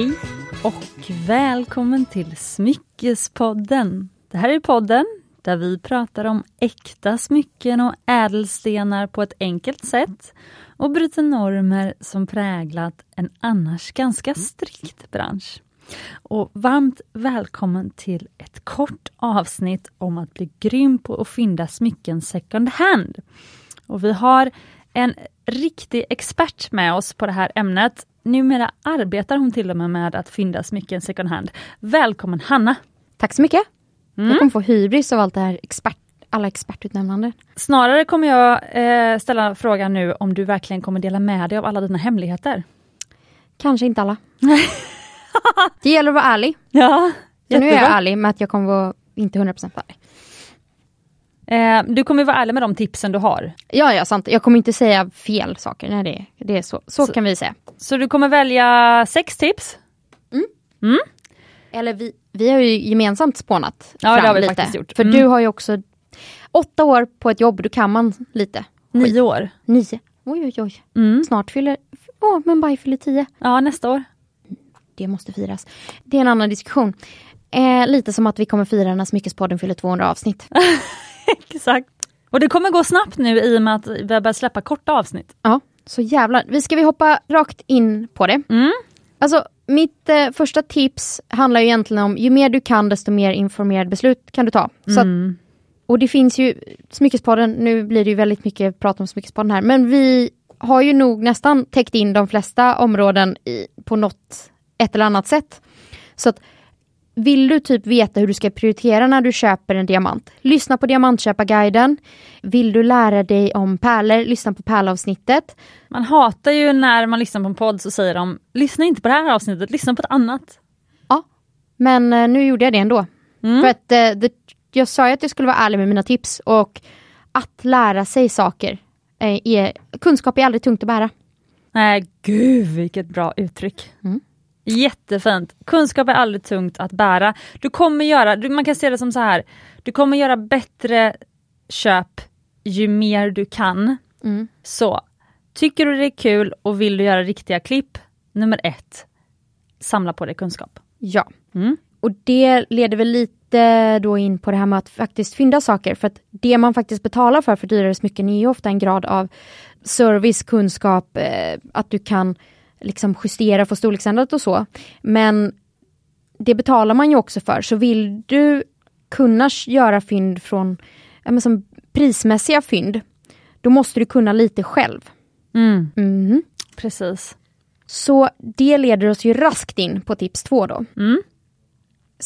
Hej och välkommen till Smyckespodden. Det här är podden där vi pratar om äkta smycken och ädelstenar på ett enkelt sätt och bryter normer som präglat en annars ganska strikt bransch. Och varmt välkommen till ett kort avsnitt om att bli grym på att fynda smycken second hand. Och vi har en riktig expert med oss på det här ämnet. Numera arbetar hon till och med med att fynda smycken second hand. Välkommen Hanna! Tack så mycket! Mm. Jag kommer få hybris av allt det här expert, alla expertutnämnande. Snarare kommer jag eh, ställa frågan nu om du verkligen kommer dela med dig av alla dina hemligheter. Kanske inte alla. det gäller att vara ärlig. Ja, så nu är jag ärlig med att jag kommer vara inte 100% ärlig. Eh, du kommer vara ärlig med de tipsen du har. Ja, ja, sant. Jag kommer inte säga fel saker. Nej, det, det är så. så. Så kan vi säga. Så du kommer välja sex tips? Mm. mm. Eller vi, vi har ju gemensamt spånat Ja, fram det har vi lite. faktiskt gjort. För Mm. du har ju också åtta år på ett jobb, då kan man lite. Nio år. Nio. Oj, oj, oj. Mm. Snart fyller... Åh, men Baj fyller tio. Ja, nästa år. Det måste firas. Det är en annan diskussion. Eh, lite som att vi kommer fira när Smyckespodden fyller 200 avsnitt. Exakt. Och det kommer gå snabbt nu i och med att vi har börjat släppa korta avsnitt. Ja, så jävlar. Vi ska vi hoppa rakt in på det. Mm. Alltså, mitt eh, första tips handlar ju egentligen om ju mer du kan desto mer informerade beslut kan du ta. Så att, Mm. och det finns ju Smyckespodden, nu blir det ju väldigt mycket prat om Smyckespodden här, men vi har ju nog nästan täckt in de flesta områden i, på något, ett eller annat sätt. Så att vill du typ veta hur du ska prioritera när du köper en diamant? Lyssna på Diamantköparguiden. Vill du lära dig om pärlor? Lyssna på pärlavsnittet. Man hatar ju när man lyssnar på en podd så säger de lyssna inte på det här avsnittet, lyssna på ett annat. Ja, men eh, nu gjorde jag det ändå. Mm. För att eh, det, jag sa ju att jag skulle vara ärlig med mina tips och att lära sig saker. eh, Är, kunskap är aldrig tungt att bära. Nej, gud vilket bra uttryck. Mm. Jättefint. Kunskap är aldrig tungt att bära. Du kommer göra, man kan se det som så här, du kommer göra bättre köp ju mer du kan. Mm. Så, tycker du det är kul och vill du göra riktiga klipp, nummer ett, samla på dig kunskap. Ja. Mm. Och det leder väl lite då in på det här med att faktiskt fynda saker. För att det man faktiskt betalar för för dyrare smycken är ju ofta en grad av service, kunskap, eh, att du kan liksom justera, få storleksändrat och så. Men det betalar man ju också för. Så vill du kunna göra fynd från, ja, som prismässiga fynd, då måste du kunna lite själv. Mm. Mhm. Precis. Så det leder oss ju raskt in på tips två då. Mm.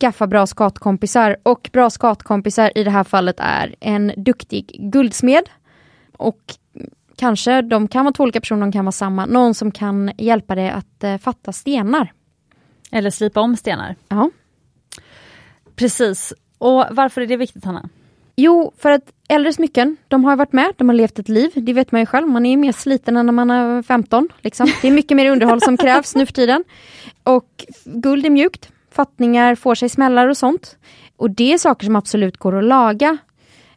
skaffa bra skatkompisar och bra skatkompisar i det här fallet är en duktig guldsmed och kanske de kan vara två olika personer, de kan vara samma, någon som kan hjälpa dig att eh, fatta stenar. Eller slipa om stenar. Ja. Precis. Och varför är det viktigt Hanna? Jo, för att äldre smycken, de har varit med, de har levt ett liv, det vet man ju själv, man är mer sliten än när man är 15. Liksom. Det är mycket mer underhåll som krävs nu för tiden. Och guld är mjukt, fattningar får sig smällar och sånt. Och det är saker som absolut går att laga.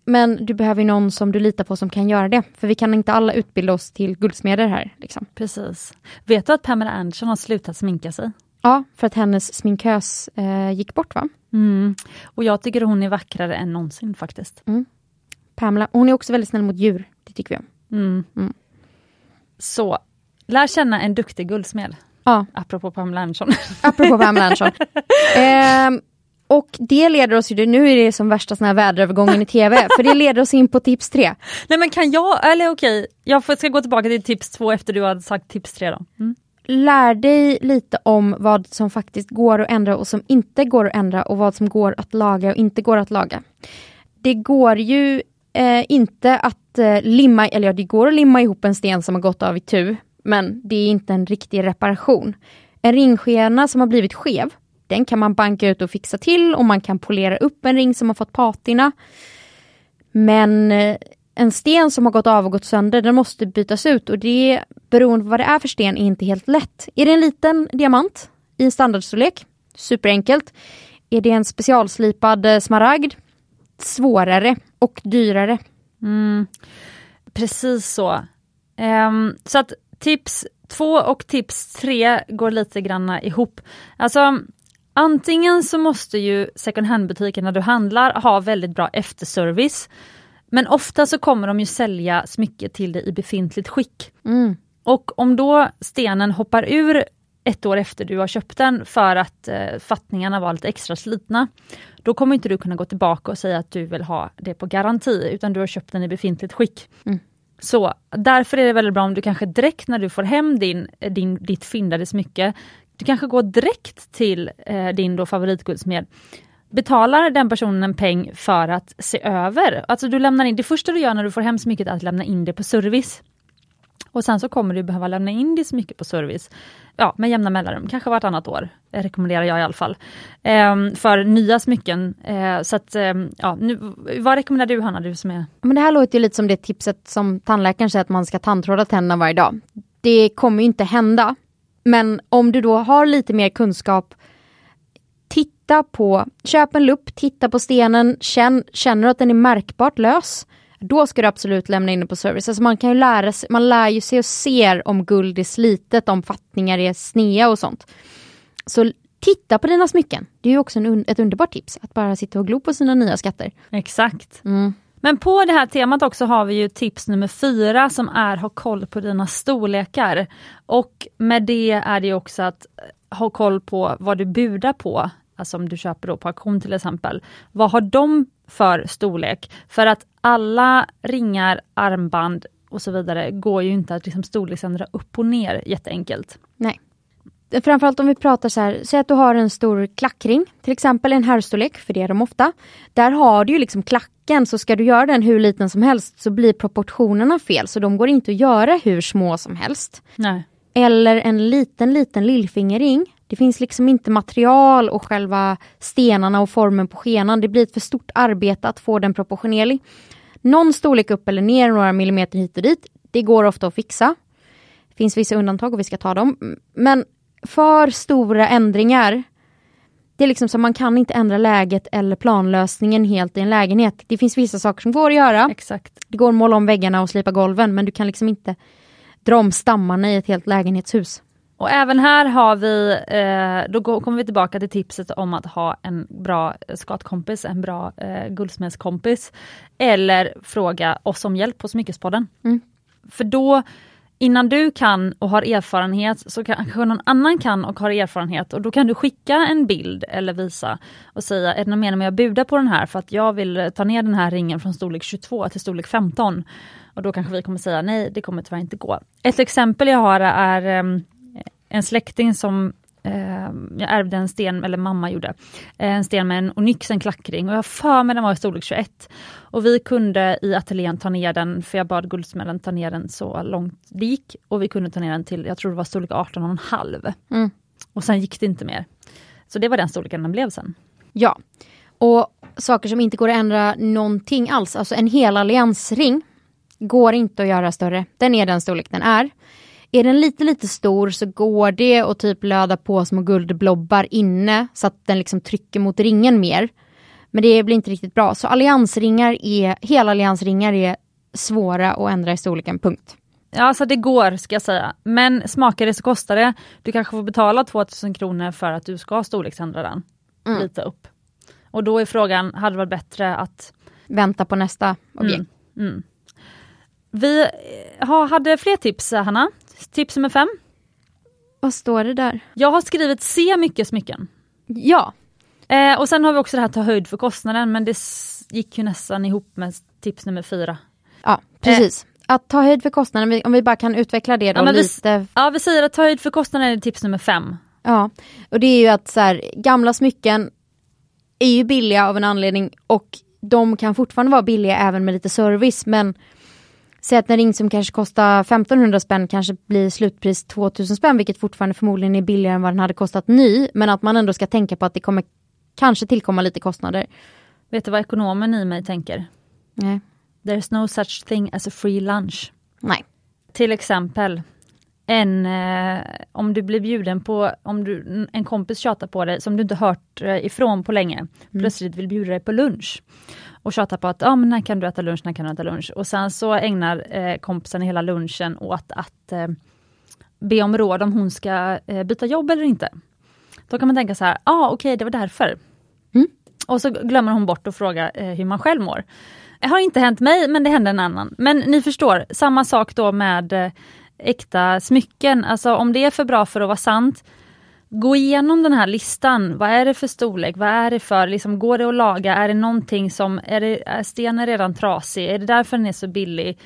Men du behöver någon som du litar på som kan göra det. För vi kan inte alla utbilda oss till guldsmeder här. Liksom. Precis. Vet du att Pamela Anderson har slutat sminka sig? Ja, för att hennes sminkös eh, gick bort va? Mm. Och jag tycker hon är vackrare än någonsin faktiskt. Pamela, hon är också väldigt snäll mot djur. Det tycker vi om. Mm. Mm. Så, lär känna en duktig guldsmed. Ja, Apropå Pamela Anderson. apropå Pamela Anderson. Ehm, och det leder oss ju, nu är det som värsta sån här väderövergången i TV, för det leder oss in på tips tre. Nej men kan jag, eller okej, jag ska gå tillbaka till tips två efter du hade sagt tips tre då. Mm. Lär dig lite om vad som faktiskt går att ändra och som inte går att ändra och vad som går att laga och inte går att laga. Det går ju eh, inte att eh, limma, eller ja det går att limma ihop en sten som har gått av i tu, men det är inte en riktig reparation. En ringskena som har blivit skev, den kan man banka ut och fixa till och man kan polera upp en ring som har fått patina. Men eh, en sten som har gått av och gått sönder, den måste bytas ut och det beroende på vad det är för sten är inte helt lätt. Är det en liten diamant i en standardstorlek, superenkelt. Är det en specialslipad eh, smaragd, svårare och dyrare. Mm. Precis så. Um, så att tips två och tips tre går lite granna ihop. Alltså antingen så måste ju second hand-butikerna du handlar ha väldigt bra efterservice. Men ofta så kommer de ju sälja smycket till dig i befintligt skick. Mm. Och om då stenen hoppar ur ett år efter du har köpt den för att eh, fattningarna var lite extra slitna. Då kommer inte du kunna gå tillbaka och säga att du vill ha det på garanti, utan du har köpt den i befintligt skick. Mm. Så därför är det väldigt bra om du kanske direkt när du får hem din, din, ditt fyndade smycke, du kanske går direkt till eh, din då favoritguldsmed betalar den personen en peng för att se över. Alltså du lämnar in, det första du gör när du får hem smycket är att lämna in det på service. Och sen så kommer du behöva lämna in ditt smycke på service ja, med jämna mellanrum, kanske vartannat år, eh, rekommenderar jag i alla fall. Ehm, för nya smycken. Ehm, så att, ehm, ja, nu, vad rekommenderar du Hanna, du som är... Men det här låter ju lite som det tipset som tandläkaren säger att man ska tandtråda tänderna varje dag. Det kommer ju inte hända. Men om du då har lite mer kunskap, titta på, köp en lupp, titta på stenen, känn, känner du att den är märkbart lös, då ska du absolut lämna in den på service. Alltså man kan ju lära sig, man lär ju sig och ser om guld är slitet, om fattningar är snea och sånt. Så titta på dina smycken. Det är ju också en, ett underbart tips, att bara sitta och glo på sina nya skatter. Exakt. Mm. Men på det här temat också har vi ju tips nummer fyra som är ha koll på dina storlekar. Och med det är det också att eh, ha koll på vad du budar på. Alltså om du köper då på auktion till exempel. Vad har de för storlek? För att alla ringar, armband och så vidare går ju inte att liksom storleksändra upp och ner jätteenkelt. Nej. Framförallt om vi pratar så här, säg att du har en stor klackring, till exempel en herrstorlek, för det är de ofta. Där har du ju liksom klacken, så ska du göra den hur liten som helst så blir proportionerna fel, så de går inte att göra hur små som helst. Nej. Eller en liten, liten lillfingerring. Det finns liksom inte material och själva stenarna och formen på skenan. Det blir ett för stort arbete att få den proportionerlig. Någon storlek upp eller ner, några millimeter hit och dit. Det går ofta att fixa. Det finns vissa undantag och vi ska ta dem. Men för stora ändringar, det är liksom så man kan inte ändra läget eller planlösningen helt i en lägenhet. Det finns vissa saker som går att göra. Exakt. Det går att måla om väggarna och slipa golven men du kan liksom inte dra om stammarna i ett helt lägenhetshus. Och även här har vi, eh, då kommer vi tillbaka till tipset om att ha en bra skatkompis, en bra eh, guldsmedskompis. Eller fråga oss om hjälp på Smyckespodden. Mm. För då, innan du kan och har erfarenhet, så kanske någon annan kan och har erfarenhet och då kan du skicka en bild eller visa och säga, är det någon mening med att buda på den här för att jag vill eh, ta ner den här ringen från storlek 22 till storlek 15. Och då kanske vi kommer säga nej, det kommer tyvärr inte gå. Ett exempel jag har är ehm, en släkting som eh, jag ärvde en sten, eller mamma gjorde, eh, en sten med en onyx, en klackring och jag har för mig den var i storlek 21. Och vi kunde i ateljén ta ner den, för jag bad guldsmeden ta ner den så långt det gick och vi kunde ta ner den till, jag tror det var storlek 18,5. Mm. Och sen gick det inte mer. Så det var den storleken den blev sen. Ja, och saker som inte går att ändra någonting alls, alltså en hel alliansring går inte att göra större. Den är den storlek den är. Är den lite, lite stor så går det att typ löda på små guldblobbar inne så att den liksom trycker mot ringen mer. Men det blir inte riktigt bra. Så alliansringar är, hela alliansringar är svåra att ändra i storleken, punkt. Ja, alltså det går ska jag säga. Men smakar det så kostar det. Du kanske får betala 2000 kronor för att du ska storleksändra den. Mm. Lite upp. Och då är frågan, hade det varit bättre att... Vänta på nästa objekt. Mm, mm. Vi har, hade fler tips, Hanna. Tips nummer fem. Vad står det där? Jag har skrivit se mycket smycken. Ja. Eh, och sen har vi också det här ta höjd för kostnaden, men det gick ju nästan ihop med tips nummer fyra. Ja, precis. Eh. Att ta höjd för kostnaden, om vi bara kan utveckla det då ja, lite. Vi, ja, vi säger att ta höjd för kostnaden är tips nummer fem. Ja, och det är ju att så här, gamla smycken är ju billiga av en anledning och de kan fortfarande vara billiga även med lite service, men Säg att en ring som kanske kostar 1500 spänn kanske blir slutpris 2000 spänn, vilket fortfarande förmodligen är billigare än vad den hade kostat ny. Men att man ändå ska tänka på att det kommer kanske tillkomma lite kostnader. Vet du vad ekonomen i mig tänker? Nej. There's no such thing as a free lunch. Nej. Till exempel, en, eh, om du blir bjuden på, om du, en kompis tjatar på dig som du inte hört eh, ifrån på länge, mm. plötsligt vill bjuda dig på lunch och tjatar på att ah, men när kan du äta lunch, när kan du äta lunch? Och sen så ägnar eh, kompisen hela lunchen åt att eh, be om råd om hon ska eh, byta jobb eller inte. Då kan man tänka så här, ja ah, okej okay, det var därför. Mm. Och så glömmer hon bort att fråga eh, hur man själv mår. Det har inte hänt mig men det hände en annan. Men ni förstår, samma sak då med eh, äkta smycken. Alltså om det är för bra för att vara sant, gå igenom den här listan. Vad är det för storlek? Vad är det för, liksom, går det att laga? Är det någonting som, är, det, är stenen redan trasig? Är det därför den är så billig?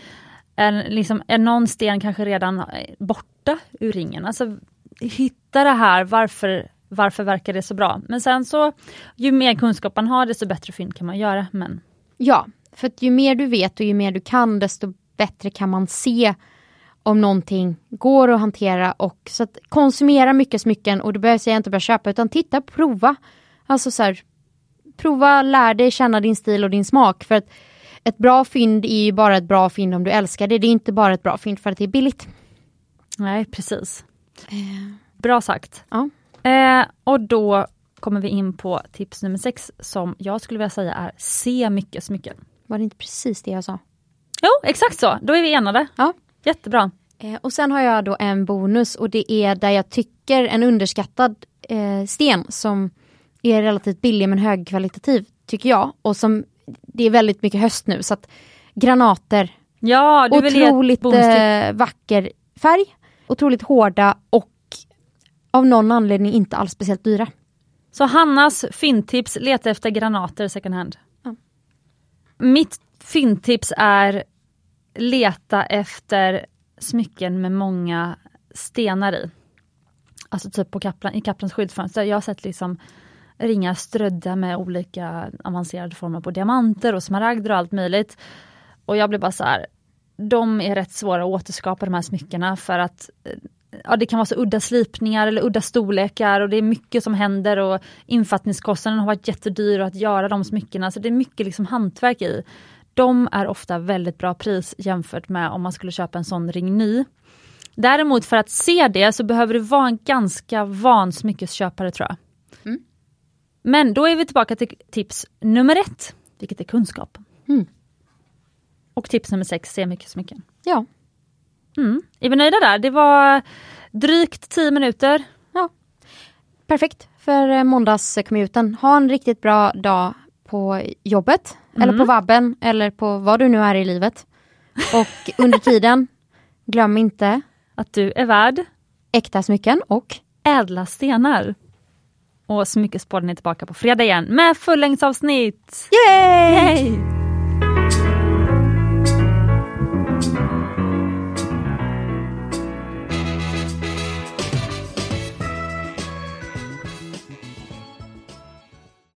Är, liksom, är någon sten kanske redan borta ur ringen? Alltså hitta det här, varför, varför verkar det så bra? Men sen så, ju mer kunskap man har desto bättre fynd kan man göra. Men... Ja, för ju mer du vet och ju mer du kan desto bättre kan man se om någonting går att hantera och så att konsumera mycket smycken och då behöver jag inte bara köpa utan titta, prova. Alltså så här, prova, lär dig känna din stil och din smak för att ett bra fynd är ju bara ett bra fynd om du älskar det. Det är inte bara ett bra fynd för att det är billigt. Nej, precis. Eh. Bra sagt. Ja. Eh, och då kommer vi in på tips nummer sex som jag skulle vilja säga är se mycket smycken. Var det inte precis det jag sa? Jo, exakt så. Då är vi enade. Ja. Jättebra. Eh, och sen har jag då en bonus och det är där jag tycker en underskattad eh, sten som är relativt billig men högkvalitativ tycker jag och som det är väldigt mycket höst nu så att granater. Ja, du otroligt eh, vacker färg, otroligt hårda och av någon anledning inte alls speciellt dyra. Så Hannas fyndtips, leta efter granater second hand. Ja. Mitt fyndtips är leta efter smycken med många stenar i. Alltså typ på Kaplan, i Kaplans skyltfönster. Jag har sett liksom ringar strödda med olika avancerade former på diamanter och smaragder och allt möjligt. Och jag blev bara så här, de är rätt svåra att återskapa de här smyckena för att eh, ja, det kan vara så udda slipningar eller udda storlekar och det är mycket som händer och infattningskostnaden har varit jättedyr att göra de smyckena. Så det är mycket liksom hantverk i. De är ofta väldigt bra pris jämfört med om man skulle köpa en sån ring ny. Däremot för att se det så behöver du vara en ganska van smyckesköpare tror jag. Mm. Men då är vi tillbaka till tips nummer ett, vilket är kunskap. Mm. Och tips nummer sex, se mycket smycken. Ja. Mm. Är vi nöjda där? Det var drygt 10 minuter. Ja. Perfekt för måndagscommuten. Ha en riktigt bra dag på jobbet, mm. eller på vabben, eller på vad du nu är i livet. Och under tiden, glöm inte att du är värd äkta smycken och ädla stenar. Och Smyckespodden är tillbaka på fredag igen med fullängdsavsnitt! Yay! Yay!